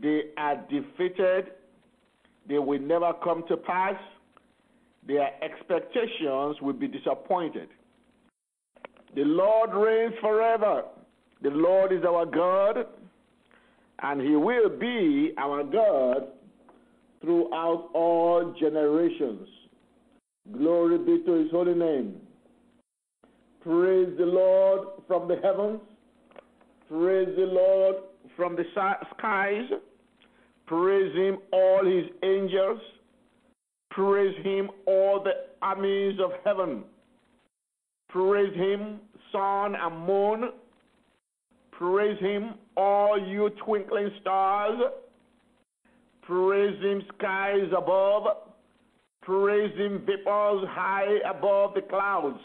They are defeated. They will never come to pass. Their expectations will be disappointed. The Lord reigns forever. The Lord is our God, and He will be our God throughout all generations. Glory be to His holy name. Praise the Lord from the heavens. Praise the Lord from the skies. Praise Him, all His angels. Praise Him, all the armies of heaven. Praise Him, sun and moon. Praise Him, all you twinkling stars. Praise Him, skies above. Praise Him, vapors high above the clouds.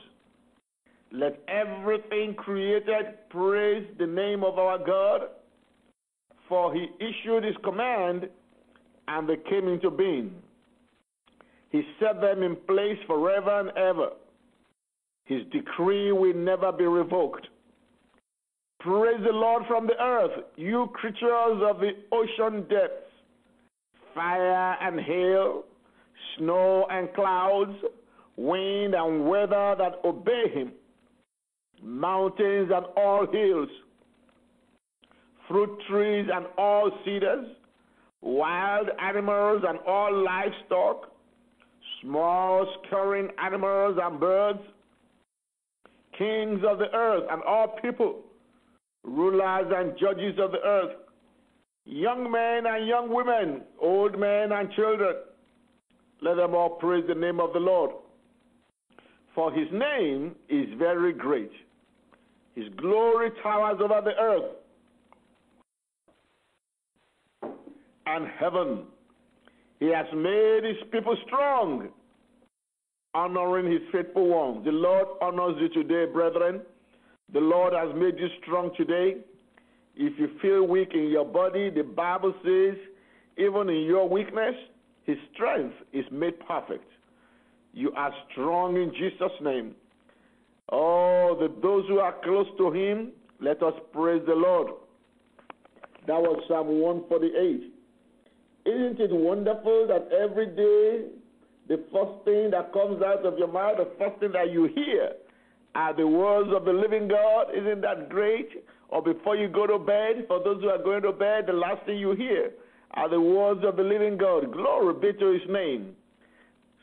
Let everything created praise the name of our God, for He issued His command and they came into being. He set them in place forever and ever. His decree will never be revoked. Praise the Lord from the earth, you creatures of the ocean depths, fire and hail, snow and clouds, wind and weather that obey him, mountains and all hills, fruit trees and all cedars, wild animals and all livestock, small scurrying animals and birds, kings of the earth and all people rulers and judges of the earth, young men and young women, old men and children. Let them all praise the name of the Lord. For his name is very great. His glory towers over the earth and heaven. He has made his people strong, honoring his faithful ones. The Lord honors you today, brethren. The Lord has made you strong today. If you feel weak in your body, the Bible says, even in your weakness, His strength is made perfect. You are strong in Jesus' name. Oh, the, those who are close to Him, let us praise the Lord. That was Psalm 148. Isn't it wonderful that every day the first thing that comes out of your mouth, the first thing that you hear, are the words of the living God. Isn't that great? Or before you go to bed, for those who are going to bed, the last thing you hear are the words of the living God. Glory be to his name.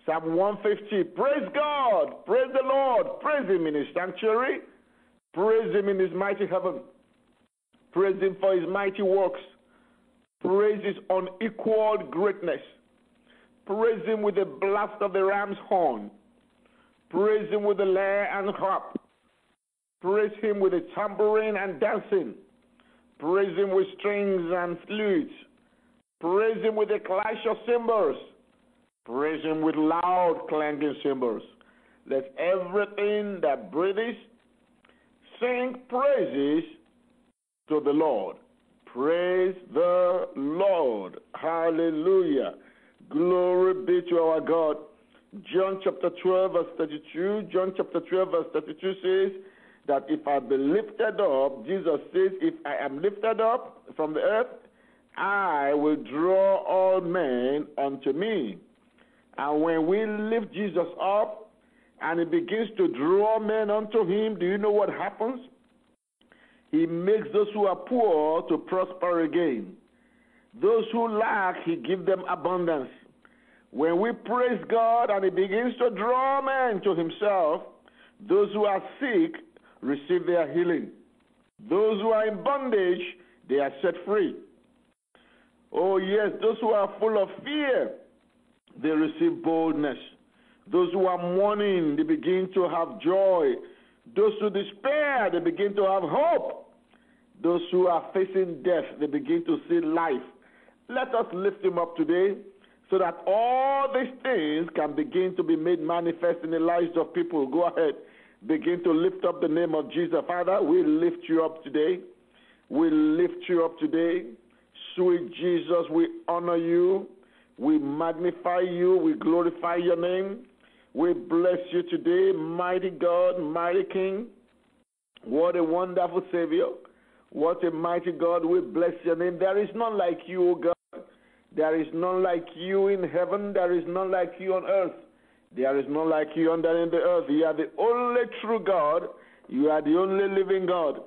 Psalm 150. Praise God. Praise the Lord. Praise him in his sanctuary. Praise him in his mighty heaven. Praise him for his mighty works. Praise his unequaled greatness. Praise him with the blast of the ram's horn. Praise him with the lyre and harp. Praise him with the tambourine and dancing. Praise him with strings and flutes. Praise him with the clash of cymbals. Praise him with loud clanging cymbals. Let everything that breathes sing praises to the Lord. Praise the Lord. Hallelujah. Glory be to our God. John chapter 12, verse 32. John chapter 12, verse 32 says that if I be lifted up, Jesus says, if I am lifted up from the earth, I will draw all men unto me. And when we lift Jesus up and he begins to draw men unto him, do you know what happens? He makes those who are poor to prosper again. Those who lack, he gives them abundance. When we praise God and He begins to draw men to Himself, those who are sick receive their healing. Those who are in bondage, they are set free. Oh, yes, those who are full of fear, they receive boldness. Those who are mourning, they begin to have joy. Those who despair, they begin to have hope. Those who are facing death, they begin to see life. Let us lift him up today so that all these things can begin to be made manifest in the lives of people. Go ahead, begin to lift up the name of Jesus. Father, we lift you up today. We lift you up today. Sweet Jesus, we honor you. We magnify you. We glorify your name. We bless you today, mighty God, mighty King. What a wonderful Savior. What a mighty God. We bless your name. There is none like you, O God. There is none like you in heaven. There is none like you on earth. There is none like you under the earth. You are the only true God. You are the only living God.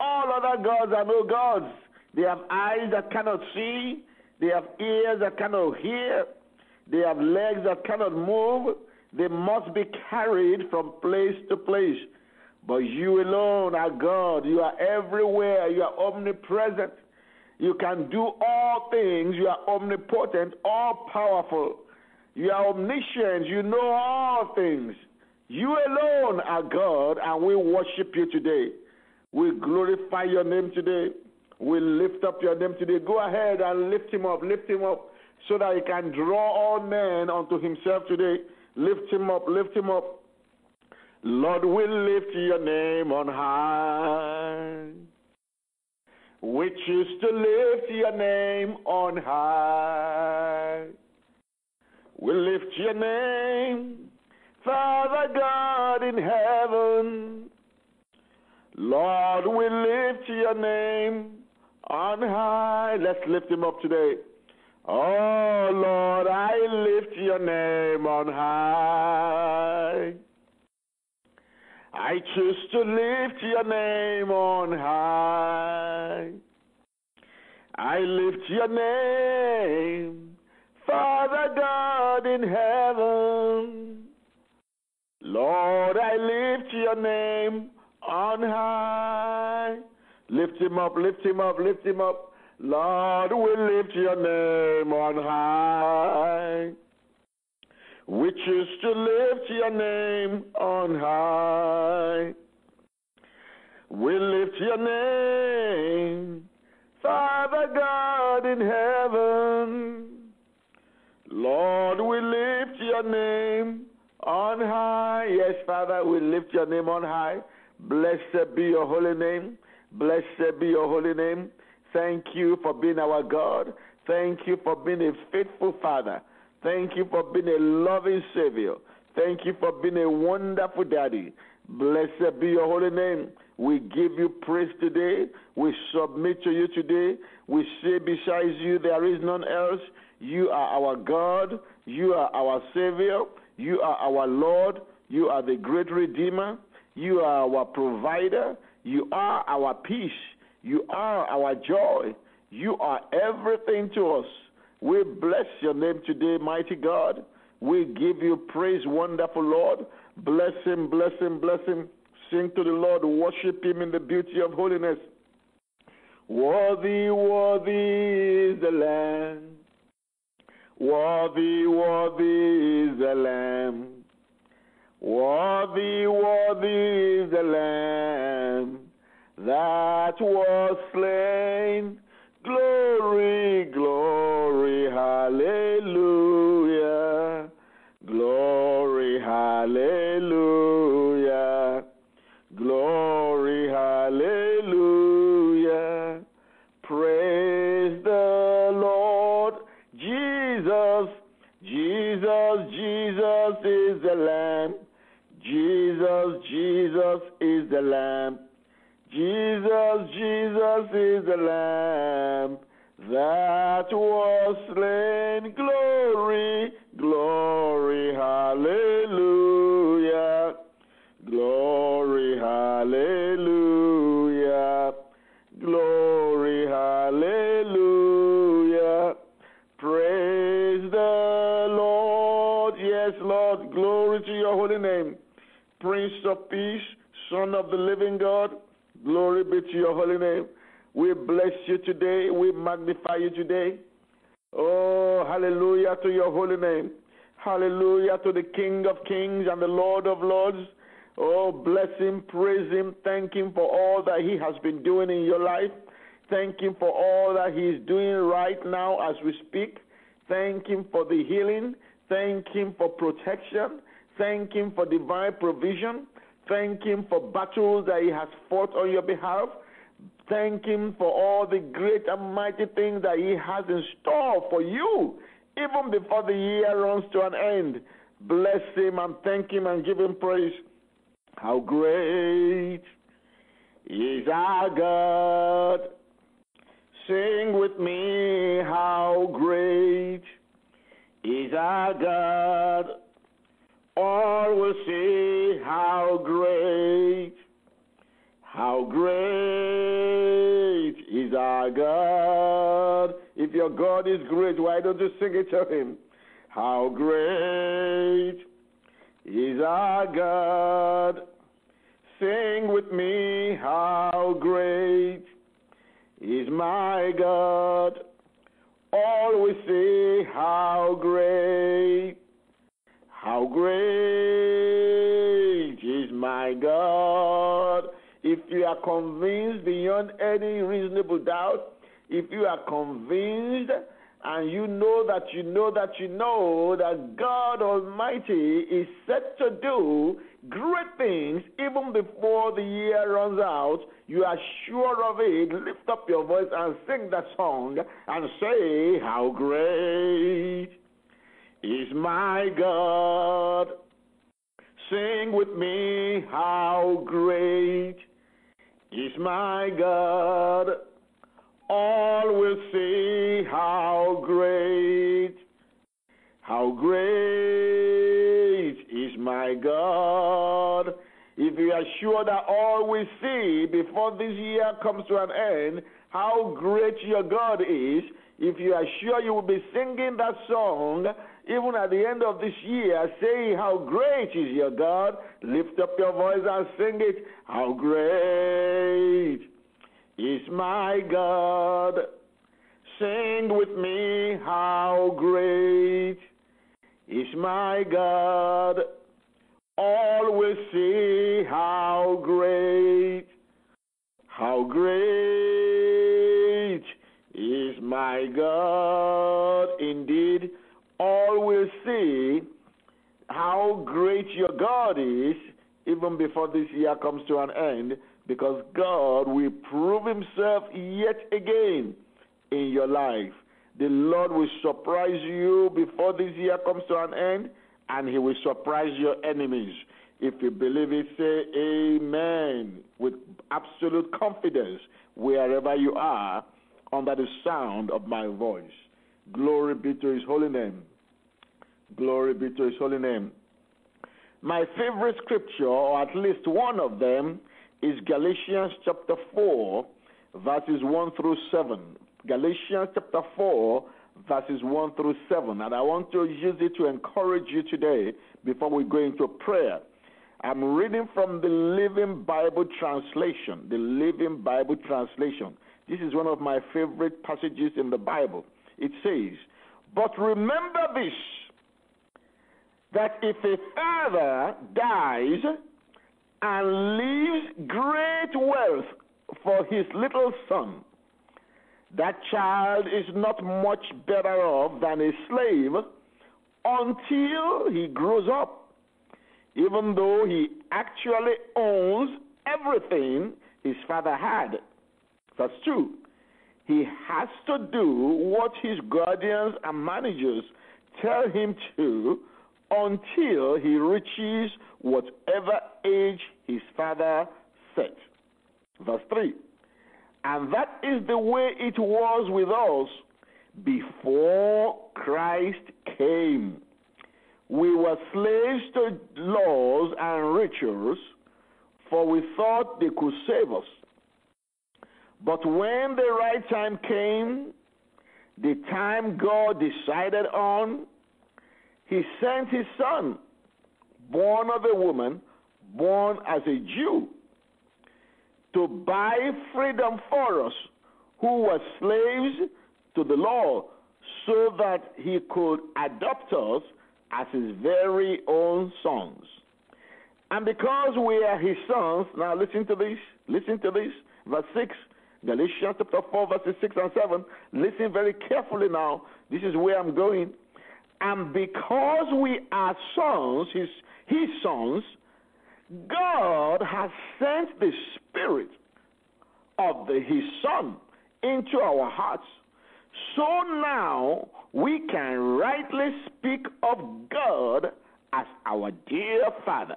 All other gods are no gods. They have eyes that cannot see. They have ears that cannot hear. They have legs that cannot move. They must be carried from place to place. But you alone are God. You are everywhere. You are omnipresent. You can do all things. You are omnipotent, all powerful. You are omniscient. You know all things. You alone are God, and we worship you today. We glorify your name today. We lift up your name today. Go ahead and lift him up. Lift him up so that he can draw all men unto himself today. Lift him up. Lift him up. Lord, we lift your name on high. We choose to lift your name on high. We lift your name, Father God in heaven. Lord, we lift your name on high. Let's lift him up today. Oh, Lord, I lift your name on high. I choose to lift your name on high. I lift your name, Father God in heaven. Lord, I lift your name on high. Lift him up, lift him up, lift him up. Lord, we lift your name on high. We choose to lift your name on high. We lift your name, Father God in heaven. Lord, we lift your name on high. Yes, Father, we lift your name on high. Blessed be your holy name. Blessed be your holy name. Thank you for being our God. Thank you for being a faithful Father. Thank you for being a loving Savior. Thank you for being a wonderful Daddy. Blessed be your holy name. We give you praise today. We submit to you today. We say, besides you, there is none else. You are our God. You are our Savior. You are our Lord. You are the great Redeemer. You are our provider. You are our peace. You are our joy. You are everything to us. We bless your name today, mighty God. We give you praise, wonderful Lord. Bless him, bless him, bless him. Sing to the Lord, worship him in the beauty of holiness. Worthy, worthy is the Lamb. Worthy, worthy is the Lamb. Worthy, worthy is the Lamb that was slain Glory, glory, hallelujah. Hallelujah to the King of kings and the Lord of lords. Oh, bless him, praise him, thank him for all that he has been doing in your life. Thank him for all that he is doing right now as we speak. Thank him for the healing. Thank him for protection. Thank him for divine provision. Thank Him for battles that He has fought on your behalf. Thank Him for all the great and mighty things that He has in store for you, even before the year runs to an end. Bless Him and thank Him and give Him praise. How great is our God. Sing with me, how great is our God. All will see how great, how great is our God. If your God is great, why don't you sing it to him? How great is our God. Sing with me, how great is my God. We see, how great, how great is my God. If you are convinced beyond any reasonable doubt, if you are convinced and you know that you know that you know that God Almighty is set to do great things even before the year runs out, you are sure of it, lift up your voice and sing that song and say, How great is my God. Sing with me, How great is my God all will see how great, how great is my God. If you are sure that all we see before this year comes to an end, how great your God is, if you are sure you will be singing that song even at the end of this year, saying how great is your God, lift up your voice and sing it. How great is my God. Sing with me, how great is my God. All will see how great, how great is my God. Indeed, all will see how great your God is even before this year comes to an end because God will prove himself yet again in your life. The Lord will surprise you before this year comes to an end, and he will surprise your enemies. If you believe it, say amen with absolute confidence wherever you are under the sound of my voice. Glory be to his holy name. Glory be to his holy name. My favorite scripture, or at least one of them, is Galatians chapter 4, verses 1 through 7. Galatians chapter 4, verses 1 through 7. And I want to use it to encourage you today before we go into prayer. I'm reading from the Living Bible translation. The Living Bible translation. This is one of my favorite passages in the Bible. It says, But remember this, that if a father dies, and leaves great wealth for his little son. That child is not much better off than a slave until he grows up, even though he actually owns everything his father had. That's true. He has to do what his guardians and managers tell him to until he reaches whatever age his father set. Verse 3. And that is the way it was with us before Christ came. We were slaves to laws and rituals, for we thought they could save us. But when the right time came, the time God decided on, He sent His Son born of a woman, born as a Jew, to buy freedom for us who were slaves to the law, so that he could adopt us as his very own sons. And because we are his sons, now listen to this, listen to this, verse 6, Galatians chapter 4, verses 6 and 7. Listen very carefully now. This is where I'm going. And because we are sons, his, his sons, God has sent the Spirit of the, His Son into our hearts. So now we can rightly speak of God as our dear Father.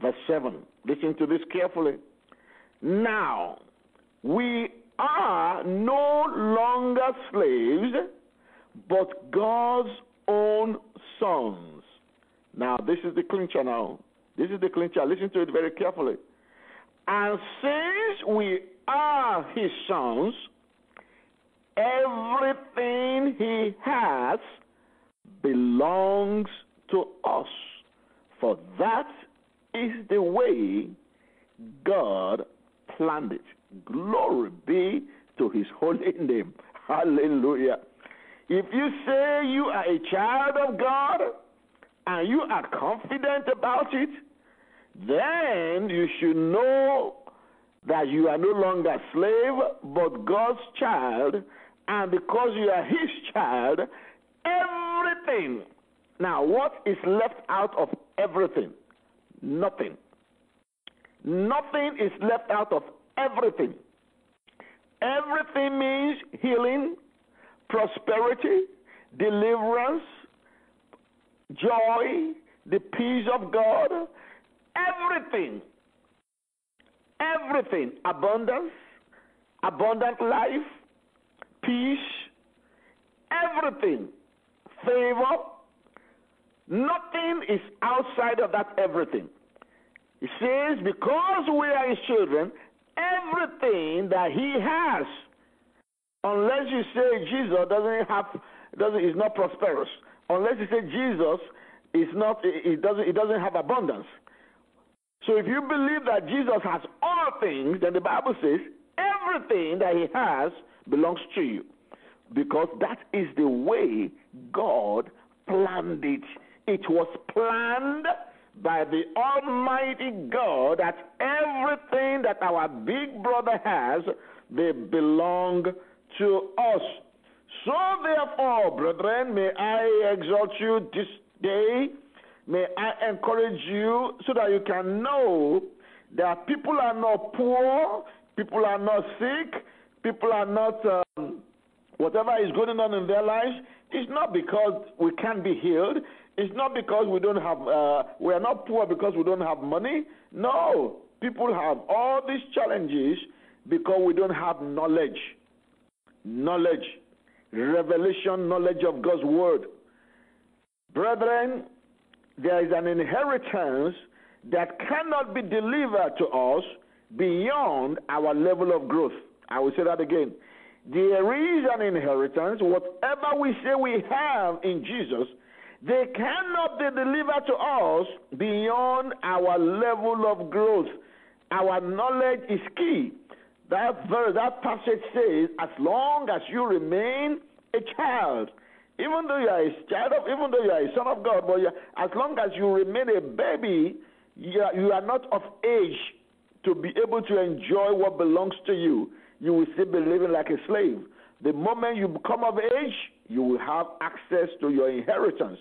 Verse 7. Listen to this carefully. Now, we are no longer slaves, but God's own sons. Now, this is the clincher now. This is the clincher. Listen to it very carefully. And since we are his sons, everything he has belongs to us. For that is the way God planned it. Glory be to his holy name. Hallelujah. If you say you are a child of God and you are confident about it, then you should know that you are no longer a slave but God's child, and because you are his child, everything. Now, what is left out of everything? Nothing. Nothing is left out of everything. Everything means healing, prosperity, deliverance, joy, the peace of God, everything. Everything. Abundance, abundant life, peace, everything. Favor. Nothing is outside of that everything. He says, because we are his children, everything that he has, unless you say Jesus doesn't have, doesn't is not prosperous, unless you say Jesus is not, it doesn't, it doesn't have abundance. So if you believe that Jesus has all things, then the Bible says everything that he has belongs to you, because that is the way God planned it. It was planned by the Almighty God that everything that our big brother has, they belong to us. So therefore, brethren, may I exhort you this day, may I encourage you so that you can know that people are not poor, people are not sick, people are not um, whatever is going on in their lives. It's not because we can't be healed. It's not because we don't have, uh, we are not poor because we don't have money. No, people have all these challenges because we don't have knowledge. Knowledge, revelation, knowledge of God's word. Brethren, there is an inheritance that cannot be delivered to us beyond our level of growth. I will say that again. There is an inheritance, whatever we say we have in Jesus, they cannot be delivered to us beyond our level of growth. Our knowledge is key. That verse, that passage says, as long as you remain a child, even though you are a child of, even though you are a son of God, but as long as you remain a baby, you are, you are not of age to be able to enjoy what belongs to you. You will still be living like a slave. The moment you become of age, you will have access to your inheritance.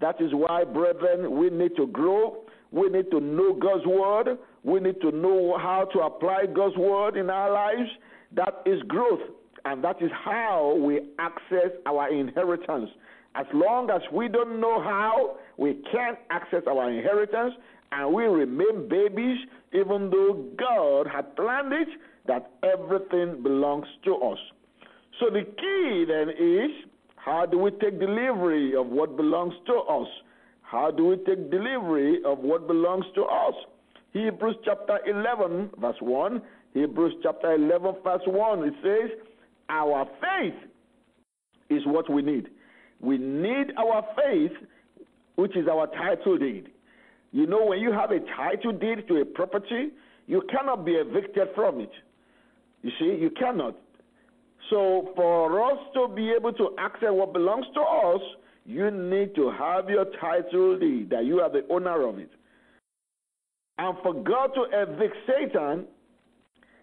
That is why, brethren, we need to grow. We need to know God's word. We need to know how to apply God's word in our lives. That is growth. And that is how we access our inheritance. As long as we don't know how, we can't access our inheritance and we remain babies, even though God had planned it that everything belongs to us. So the key then is how do we take delivery of what belongs to us? How do we take delivery of what belongs to us? Hebrews chapter 11, verse 1. Hebrews chapter 11, verse 1. It says, Our faith is what we need. We need our faith, which is our title deed. You know, when you have a title deed to a property, you cannot be evicted from it. You see, you cannot. So, for us to be able to access what belongs to us, you need to have your title deed, that you are the owner of it. And for God to evict Satan,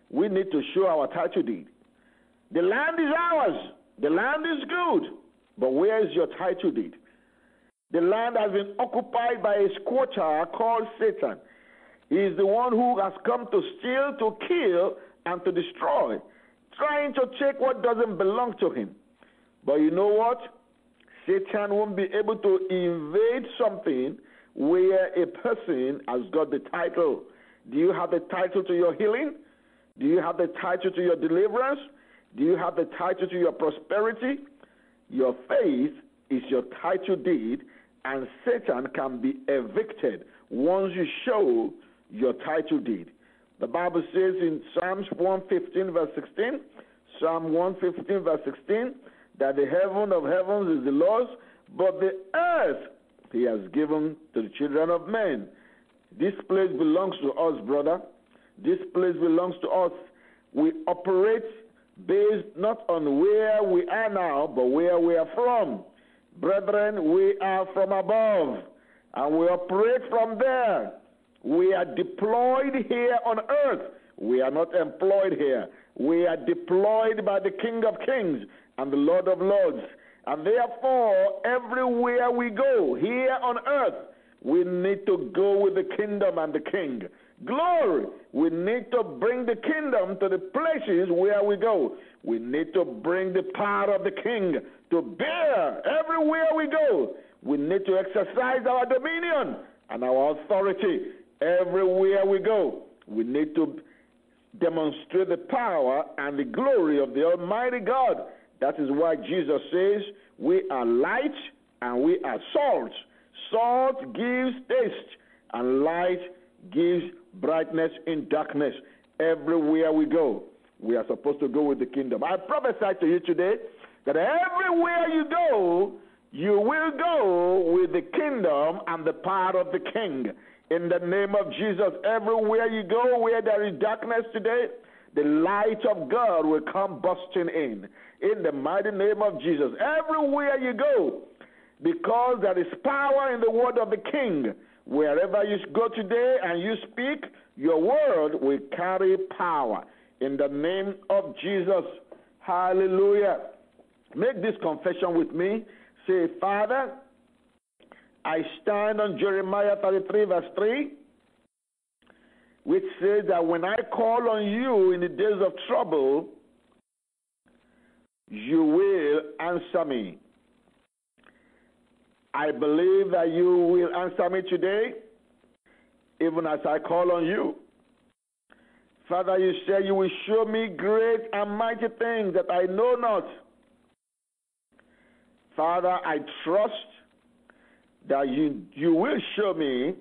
we need to show our title deed. The land is ours, the land is good, but where is your title deed? The land has been occupied by a squatter called Satan. He is the one who has come to steal, to kill, and to destroy trying to take what doesn't belong to him. But you know what? Satan won't be able to invade something where a person has got the title. Do you have the title to your healing? Do you have the title to your deliverance? Do you have the title to your prosperity? Your faith is your title deed, and Satan can be evicted once you show your title deed. The Bible says in Psalms 115, verse 16, Psalm 115, verse 16, that the heaven of heavens is the Lord's, but the earth he has given to the children of men. This place belongs to us, brother. This place belongs to us. We operate based not on where we are now, but where we are from. Brethren, we are from above, and we operate from there. We are deployed here on earth. We are not employed here. We are deployed by the King of Kings and the Lord of Lords. And therefore, everywhere we go here on earth, we need to go with the kingdom and the king. Glory. We need to bring the kingdom to the places where we go. We need to bring the power of the king to bear everywhere we go. We need to exercise our dominion and our authority everywhere we go. We need to demonstrate the power and the glory of the Almighty God. That is why Jesus says, We are light and we are salt. Salt gives taste, and light gives brightness in darkness. Everywhere we go, we are supposed to go with the kingdom. I prophesy to you today that everywhere you go, you will go with the kingdom and the power of the king. In the name of Jesus, everywhere you go, where there is darkness today, the light of God will come busting in. In the mighty name of Jesus. Everywhere you go, because there is power in the word of the king. Wherever you go today and you speak, your word will carry power. In the name of Jesus. Hallelujah. Make this confession with me. Say, Father, I stand on Jeremiah 33, verse 3, which says that when I call on you in the days of trouble, you will answer me. I believe that you will answer me today, even as I call on you. Father, you say you will show me great and mighty things that I know not. Father, I trust that you, you will show me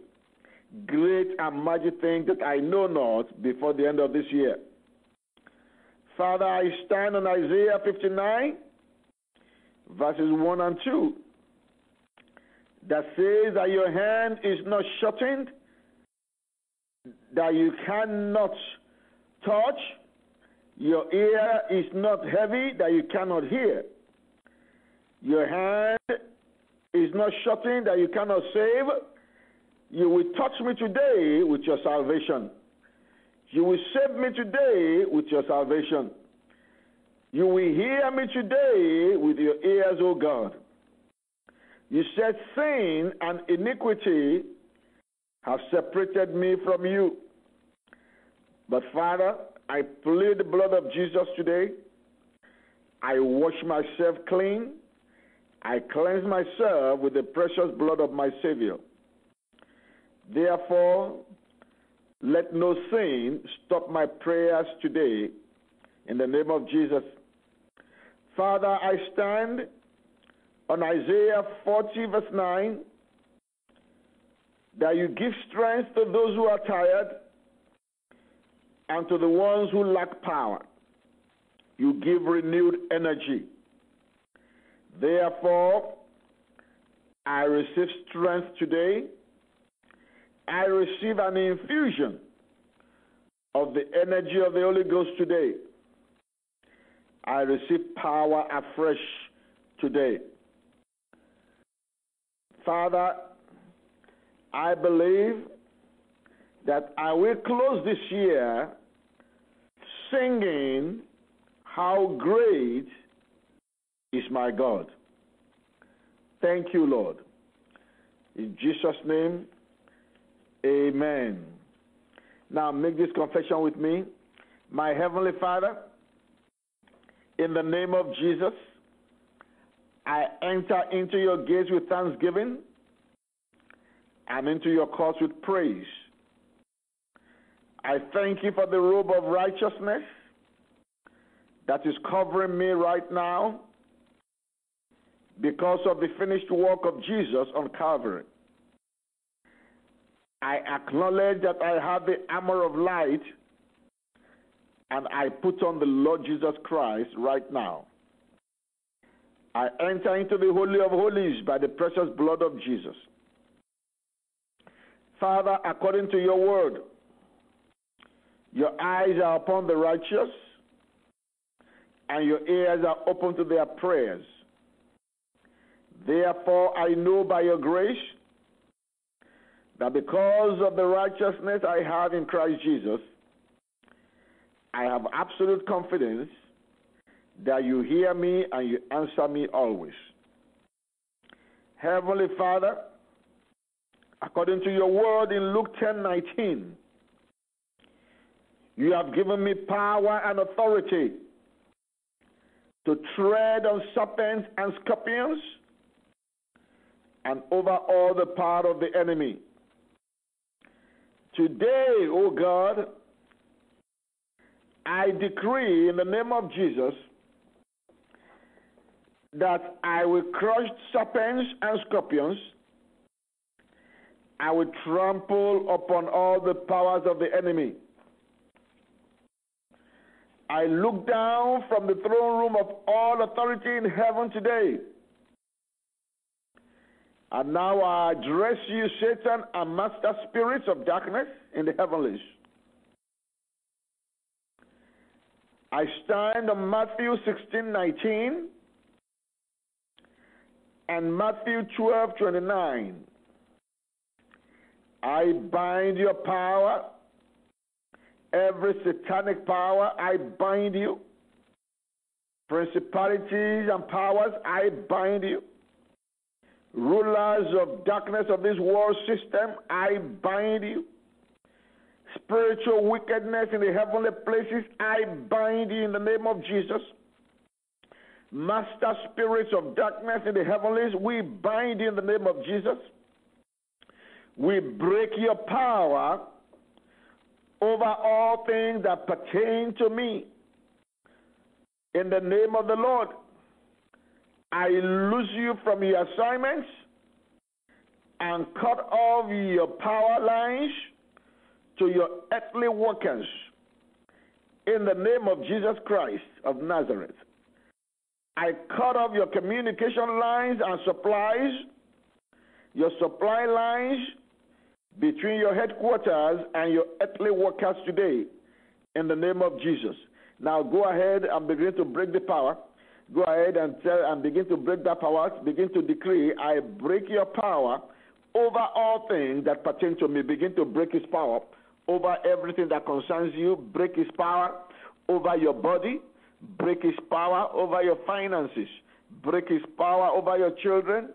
great and mighty things that I know not before the end of this year. Father, I stand on Isaiah 59, verses 1 and 2 that says that your hand is not shortened, that you cannot touch, your ear is not heavy, that you cannot hear. Your hand is not shortened, that you cannot save. You will touch me today with your salvation. You will save me today with your salvation. You will hear me today with your ears, O God. You said, Sin and iniquity have separated me from you. But Father, I plead the blood of Jesus today. I wash myself clean. I cleanse myself with the precious blood of my Savior. Therefore, let no sin stop my prayers today. In the name of Jesus. Father, I stand on Isaiah 40, verse 9, that you give strength to those who are tired and to the ones who lack power. You give renewed energy. Therefore, I receive strength today. I receive an infusion of the energy of the Holy Ghost today. I receive power afresh today. Father, I believe that I will close this year singing how great is my God. Thank you, Lord. In Jesus' name, amen. Now make this confession with me. My Heavenly Father, in the name of Jesus, I enter into your gates with thanksgiving and into your courts with praise. I thank you for the robe of righteousness that is covering me right now because of the finished work of Jesus on Calvary. I acknowledge that I have the armor of light and I put on the Lord Jesus Christ right now. I enter into the Holy of Holies by the precious blood of Jesus. Father, according to your word, your eyes are upon the righteous, and your ears are open to their prayers. Therefore, I know by your grace that because of the righteousness I have in Christ Jesus, I have absolute confidence that you hear me and you answer me always. Heavenly Father, according to your word in Luke 10 19, you have given me power and authority to tread on serpents and scorpions and over all the power of the enemy. Today, O God, I decree in the name of Jesus that I will crush serpents and scorpions. I will trample upon all the powers of the enemy. I look down from the throne room of all authority in heaven today. And now I address you, Satan, and master spirits of darkness in the heavenlies. I stand on Matthew 16 19 and Matthew 12 29. I bind your power, every satanic power, I bind you. Principalities and powers, I bind you. Rulers of darkness of this world system, I bind you spiritual wickedness in the heavenly places, I bind you in the name of Jesus. Master spirits of darkness in the heavenlies, we bind you in the name of Jesus. We break your power over all things that pertain to me. In the name of the Lord, I lose you from your assignments and cut off your power lines to your earthly workers in the name of Jesus Christ of Nazareth. I cut off your communication lines and supplies, your supply lines between your headquarters and your earthly workers today in the name of Jesus. Now go ahead and begin to break the power. Go ahead and tell and begin to break that power. Begin to decree, I break your power over all things that pertain to me. Begin to break his power over everything that concerns you, break his power over your body, break his power over your finances, break his power over your children.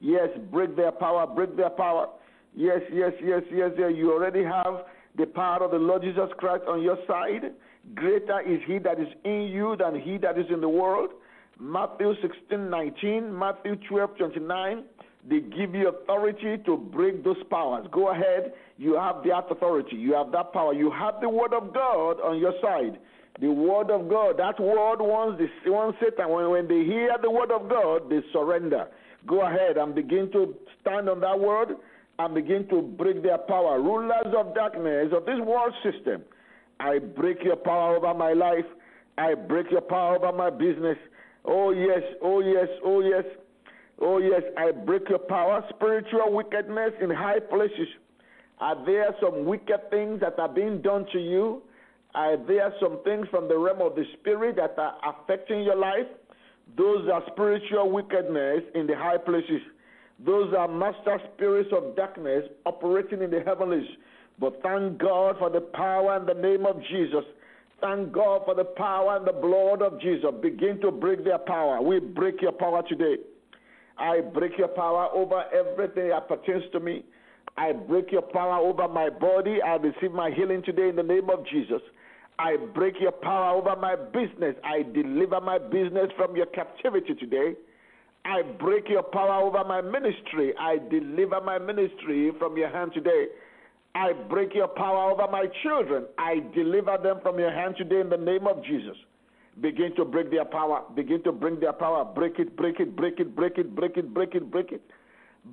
Yes, break their power, break their power. Yes, yes, yes, yes, yes. You already have the power of the Lord Jesus Christ on your side. Greater is he that is in you than he that is in the world. Matthew 16, 19, Matthew 12, 29. They give you authority to break those powers. Go ahead. You have that authority. You have that power. You have the word of God on your side. The word of God. That word once the once Satan when, when they hear the word of God, they surrender. Go ahead and begin to stand on that word and begin to break their power. Rulers of darkness of this world system. I break your power over my life. I break your power over my business. Oh yes, oh yes, oh yes. Oh, yes, I break your power. Spiritual wickedness in high places. Are there some wicked things that are being done to you? Are there some things from the realm of the spirit that are affecting your life? Those are spiritual wickedness in the high places. Those are master spirits of darkness operating in the heavens. But thank God for the power and the name of Jesus. Thank God for the power and the blood of Jesus. Begin to break their power. We break your power today. I break your power over everything that pertains to me. I break your power over my body. I receive my healing today in the name of Jesus. I break your power over my business. I deliver my business from your captivity today. I break your power over my ministry. I deliver my ministry from your hand today. I break your power over my children. I deliver them from your hand today in the name of Jesus. Begin to break their power. Begin to bring their power. Break it, break it, break it, break it, break it, break it, break it.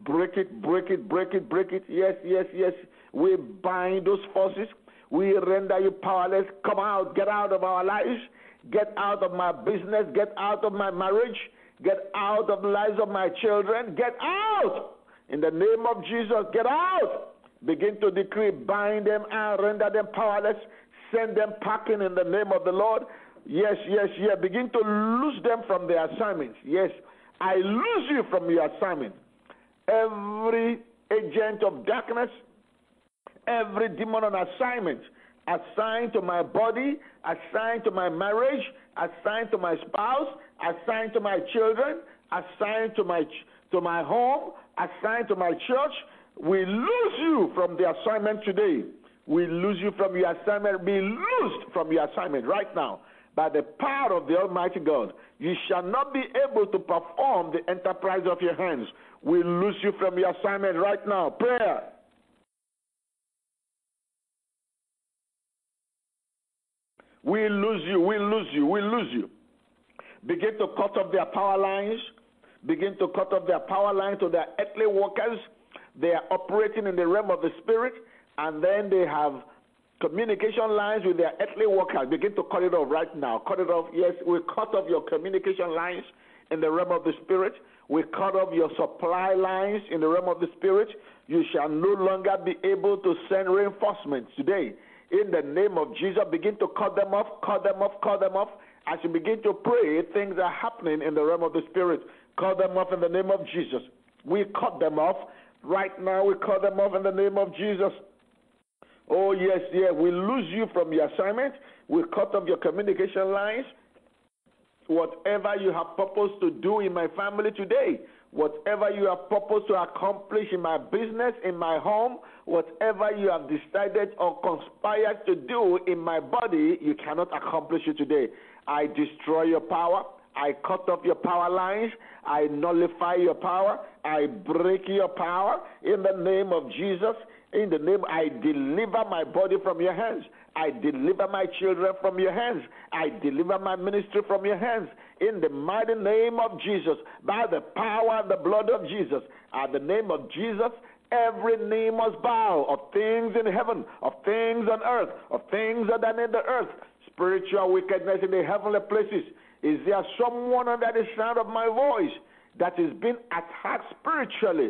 Break it, break it, break it, break it. Yes, yes, yes. We bind those forces. We render you powerless. Come out, get out of our lives. Get out of my business. Get out of my marriage. Get out of the lives of my children. Get out. In the name of Jesus, get out. Begin to decree, bind them and render them powerless. Send them packing in the name of the Lord. Yes, yes, yes. Begin to lose them from their assignments. Yes, I lose you from your assignment. Every agent of darkness, every demon on assignment, assigned to my body, assigned to my marriage, assigned to my spouse, assigned to my children, assigned to my to my home, assigned to my church, we lose you from the assignment today. We lose you from your assignment. Be loosed from your assignment right now by the power of the Almighty God. You shall not be able to perform the enterprise of your hands. We lose you from your assignment right now. Prayer. We lose you, we lose you, we lose you. Begin to cut off their power lines. Begin to cut off their power lines to their earthly workers they are operating in the realm of the spirit, and then they have communication lines with their earthly workers. Begin to cut it off right now. Cut it off. Yes, we cut off your communication lines in the realm of the spirit. We cut off your supply lines in the realm of the spirit. You shall no longer be able to send reinforcements today. In the name of Jesus, begin to cut them off, cut them off, cut them off. As you begin to pray, things are happening in the realm of the spirit. Cut them off in the name of Jesus. We cut them off Right now, we cut them off in the name of Jesus. Oh, yes, yeah. We lose you from your assignment. We cut off your communication lines. Whatever you have purpose to do in my family today, whatever you have purpose to accomplish in my business, in my home, whatever you have decided or conspired to do in my body, you cannot accomplish it today. I destroy your power. I cut off your power lines. I nullify your power. I break your power in the name of Jesus. In the name, I deliver my body from your hands. I deliver my children from your hands. I deliver my ministry from your hands. In the mighty name of Jesus, by the power and the blood of Jesus, at the name of Jesus, every knee must bow of things in heaven, of things on earth, of things that are in the earth, spiritual wickedness in the heavenly places is there someone under the sound of my voice that is being attacked spiritually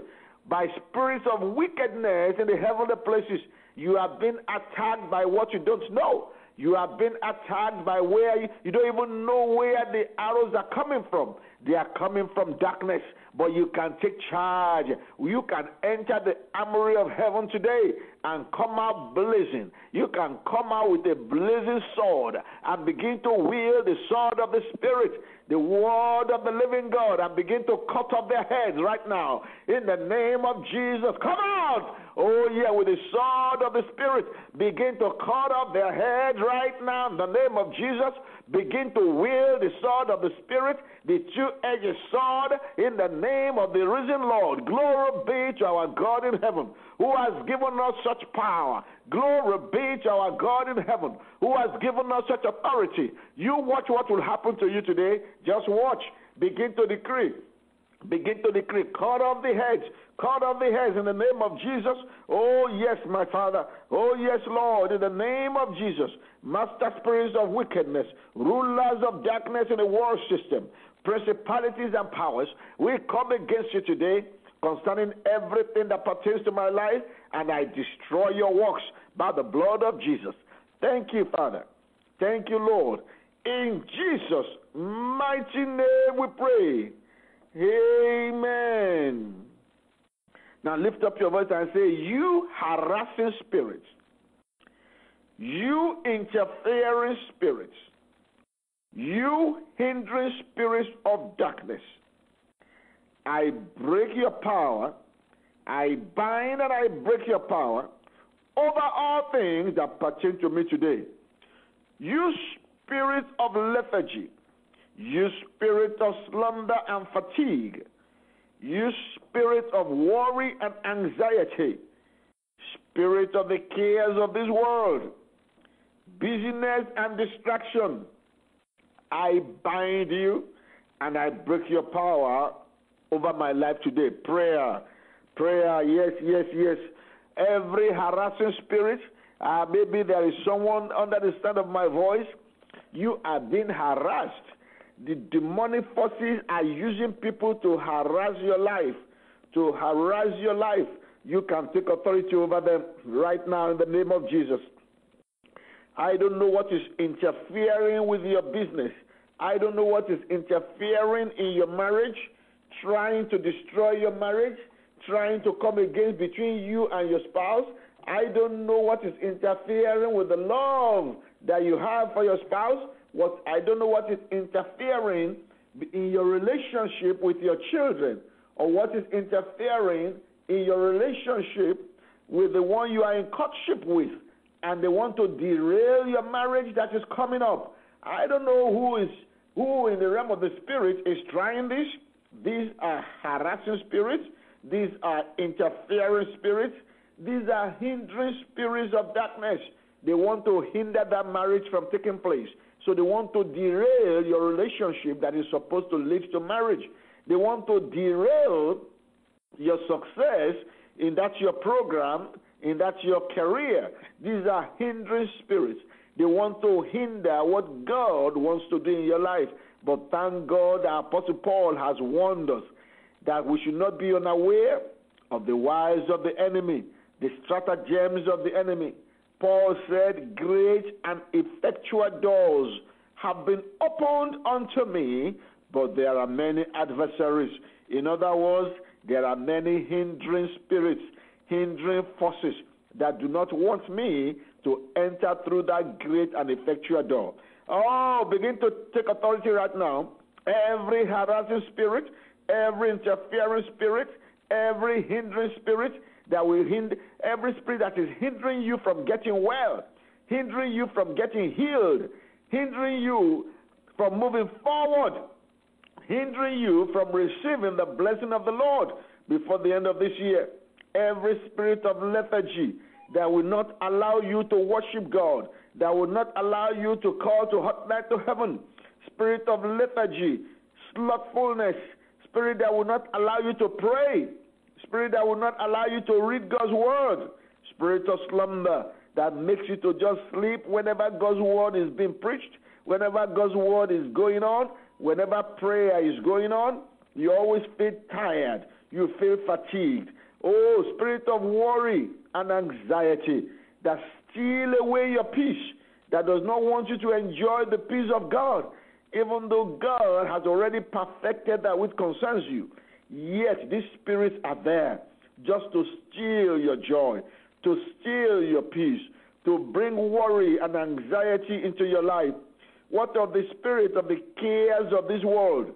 by spirits of wickedness in the heavenly places? You have been attacked by what you don't know. You have been attacked by where you, you don't even know where the arrows are coming from. They are coming from darkness but you can take charge. You can enter the armory of heaven today and come out blazing. You can come out with a blazing sword and begin to wield the sword of the Spirit, the word of the living God, and begin to cut off their heads right now. In the name of Jesus, come out. Oh, yeah, with the sword of the Spirit, begin to cut off their heads right now in the name of Jesus. Begin to wield the sword of the Spirit, the two edged sword, in the name of the risen Lord. Glory be to our God in heaven, who has given us such power. Glory be to our God in heaven, who has given us such authority. You watch what will happen to you today. Just watch. Begin to decree. Begin to decree, cut off the heads, cut off the heads in the name of Jesus. Oh, yes, my Father. Oh, yes, Lord, in the name of Jesus. Master spirits of wickedness, rulers of darkness in the world system, principalities and powers, we come against you today concerning everything that pertains to my life, and I destroy your works by the blood of Jesus. Thank you, Father. Thank you, Lord. In Jesus' mighty name we pray. Amen. Now lift up your voice and say, You harassing spirits, you interfering spirits, you hindering spirits of darkness, I break your power, I bind and I break your power over all things that pertain to me today. You spirits of lethargy, you spirit of slumber and fatigue, you spirit of worry and anxiety, spirit of the cares of this world, busyness and distraction, I bind you and I break your power over my life today. Prayer, prayer, yes, yes, yes. Every harassing spirit, uh, maybe there is someone under the sound of my voice, you are being harassed. The demonic forces are using people to harass your life, to harass your life. You can take authority over them right now in the name of Jesus. I don't know what is interfering with your business. I don't know what is interfering in your marriage, trying to destroy your marriage, trying to come against between you and your spouse. I don't know what is interfering with the love that you have for your spouse. What I don't know what is interfering in your relationship with your children, or what is interfering in your relationship with the one you are in courtship with, and they want to derail your marriage that is coming up. I don't know who is who in the realm of the spirit is trying this. These are harassing spirits. These are interfering spirits. These are hindering spirits of darkness. They want to hinder that marriage from taking place. So they want to derail your relationship that is supposed to lead to marriage. They want to derail your success in that your program, in that your career. These are hindering spirits. They want to hinder what God wants to do in your life. But thank God, our Apostle Paul has warned us that we should not be unaware of the wiles of the enemy, the stratagems of the enemy. Paul said, Great and effectual doors have been opened unto me, but there are many adversaries. In other words, there are many hindering spirits, hindering forces that do not want me to enter through that great and effectual door. Oh, begin to take authority right now. Every harassing spirit, every interfering spirit, every hindering spirit that will hinder, every spirit that is hindering you from getting well, hindering you from getting healed, hindering you from moving forward, hindering you from receiving the blessing of the Lord before the end of this year. Every spirit of lethargy, that will not allow you to worship God, that will not allow you to call to hotline to heaven. Spirit of lethargy, slothfulness, spirit that will not allow you to pray, spirit that will not allow you to read God's word, spirit of slumber that makes you to just sleep whenever God's word is being preached, whenever God's word is going on, whenever prayer is going on, you always feel tired, you feel fatigued. Oh, spirit of worry, and anxiety that steal away your peace, that does not want you to enjoy the peace of God, even though God has already perfected that which concerns you. Yet these spirits are there just to steal your joy, to steal your peace, to bring worry and anxiety into your life. What of the spirit of the cares of this world?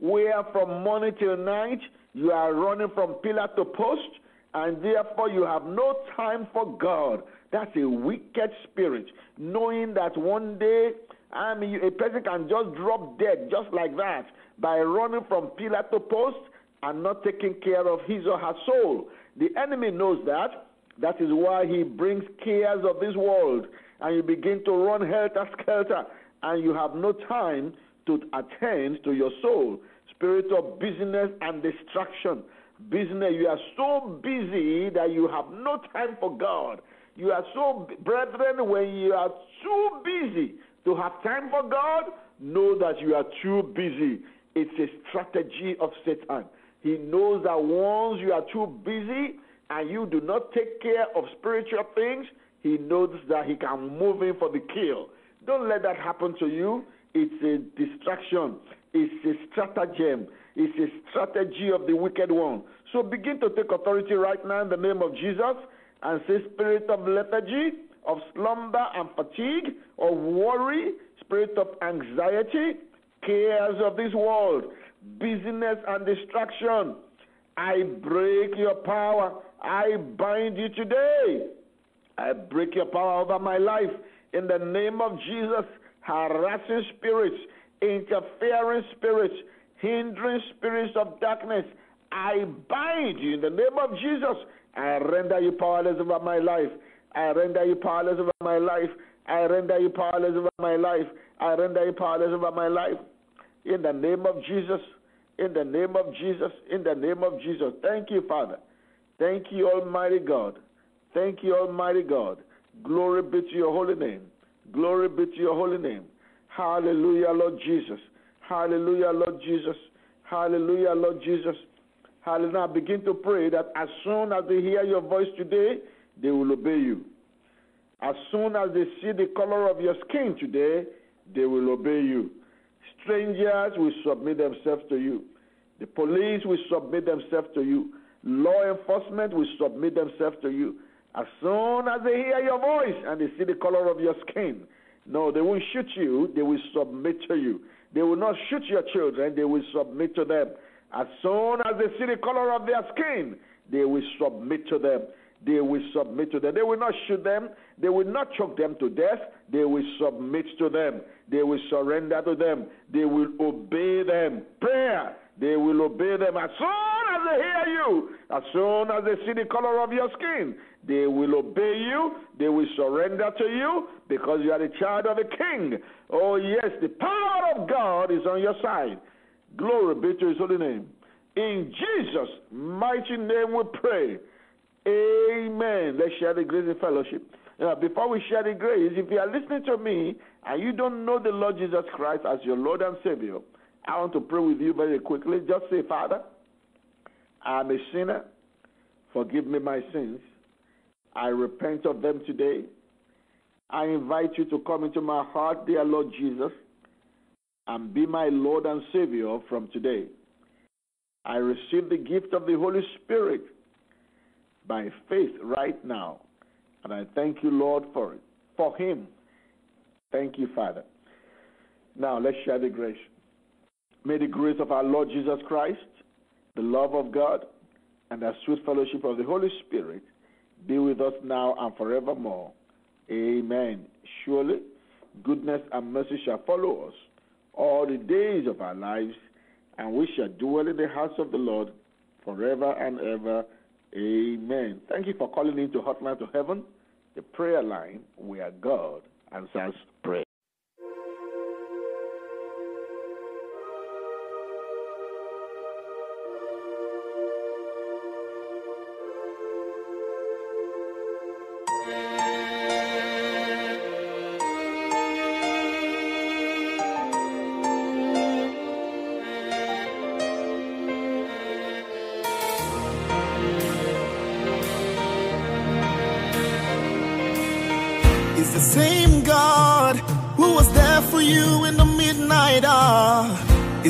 Where from morning till night you are running from pillar to post, and therefore you have no time for God. That's a wicked spirit, knowing that one day I mean, a person can just drop dead just like that by running from pillar to post and not taking care of his or her soul. The enemy knows that. That is why he brings cares of this world, and you begin to run helter skelter, and you have no time to attend to your soul. Spirit of busyness and distraction business. You are so busy that you have no time for God. You are so, brethren, when you are too busy to have time for God, know that you are too busy. It's a strategy of Satan. He knows that once you are too busy and you do not take care of spiritual things, he knows that he can move in for the kill. Don't let that happen to you. It's a distraction. It's a stratagem. It's a strategy of the wicked one. So begin to take authority right now in the name of Jesus and say, Spirit of lethargy, of slumber and fatigue, of worry, spirit of anxiety, cares of this world, busyness and distraction. I break your power. I bind you today. I break your power over my life in the name of Jesus. Harassing spirits, interfering spirits, hindering spirits of darkness, I bind you in the name of Jesus. I render you powerless over my life. I render you powerless over my life. I render you powerless over my life. I render you powerless over my life. In the name of Jesus. In the name of Jesus. In the name of Jesus. Thank you, Father. Thank you, Almighty God. Thank you, Almighty God. Glory be to your holy name. Glory be to your holy name. Hallelujah, Lord Jesus. Hallelujah, Lord Jesus. Hallelujah, Lord Jesus. Hallelujah. Now begin to pray that as soon as they hear your voice today, they will obey you. As soon as they see the color of your skin today, they will obey you. Strangers will submit themselves to you. The police will submit themselves to you. Law enforcement will submit themselves to you. As soon as they hear your voice and they see the color of your skin, no, they won't shoot you, they will submit to you. They will not shoot your children, they will submit to them. As soon as they see the color of their skin, they will submit to them. They will submit to them. They will not shoot them. They will not choke them to death. They will submit to them. They will surrender to them. They will obey them. Prayer. They will obey them as soon as they hear you. As soon as they see the color of your skin, they will obey you. They will surrender to you because you are the child of a king. Oh, yes, the power of God is on your side. Glory be to his holy name. In Jesus' mighty name we pray. Amen. Let's share the grace and fellowship. Now, before we share the grace, if you are listening to me and you don't know the Lord Jesus Christ as your Lord and Savior, I want to pray with you very quickly. Just say, Father, I'm a sinner. Forgive me my sins. I repent of them today. I invite you to come into my heart, dear Lord Jesus, and be my Lord and Savior from today. I receive the gift of the Holy Spirit by faith right now. And I thank you, Lord, for it. For Him. Thank you, Father. Now let's share the grace. May the grace of our Lord Jesus Christ, the love of God, and the sweet fellowship of the Holy Spirit be with us now and forevermore. Amen. Surely, goodness and mercy shall follow us all the days of our lives, and we shall dwell in the house of the Lord forever and ever. Amen. Thank you for calling into Hotline to Heaven, the prayer line where God answers prayer.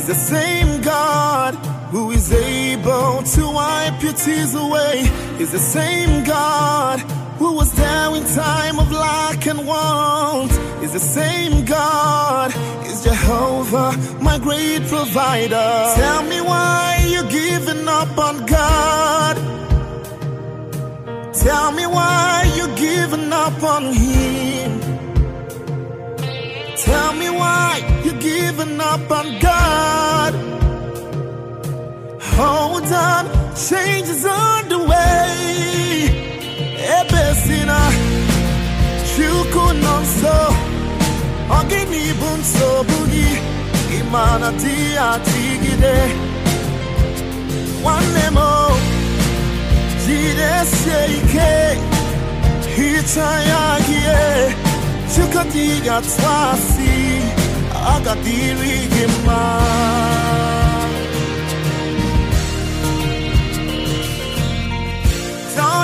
The same God who is able to wipe your tears away. It's the same God who was there in time of lack and want. It's the same God. It's Jehovah, my great provider. Tell me why you're giving up on God. Tell me why you're giving up on Him. Tell me why you're giving up on God. Hold on, change is on the way. Ebesina, Chuku non so, Ogini bunso bugi, Imana tia tigide. One more. jidesie ike hicha yagie chukatiga twasi agadiri gima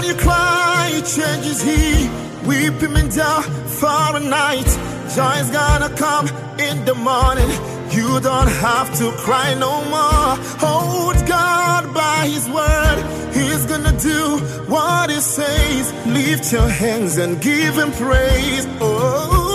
Don't you cry, changes. He Weep him in down for a night. Joy's gonna come in the morning. You don't have to cry no more. Hold God by his word. He's gonna do what he says. Lift your hands and give him praise. Oh, oh, oh.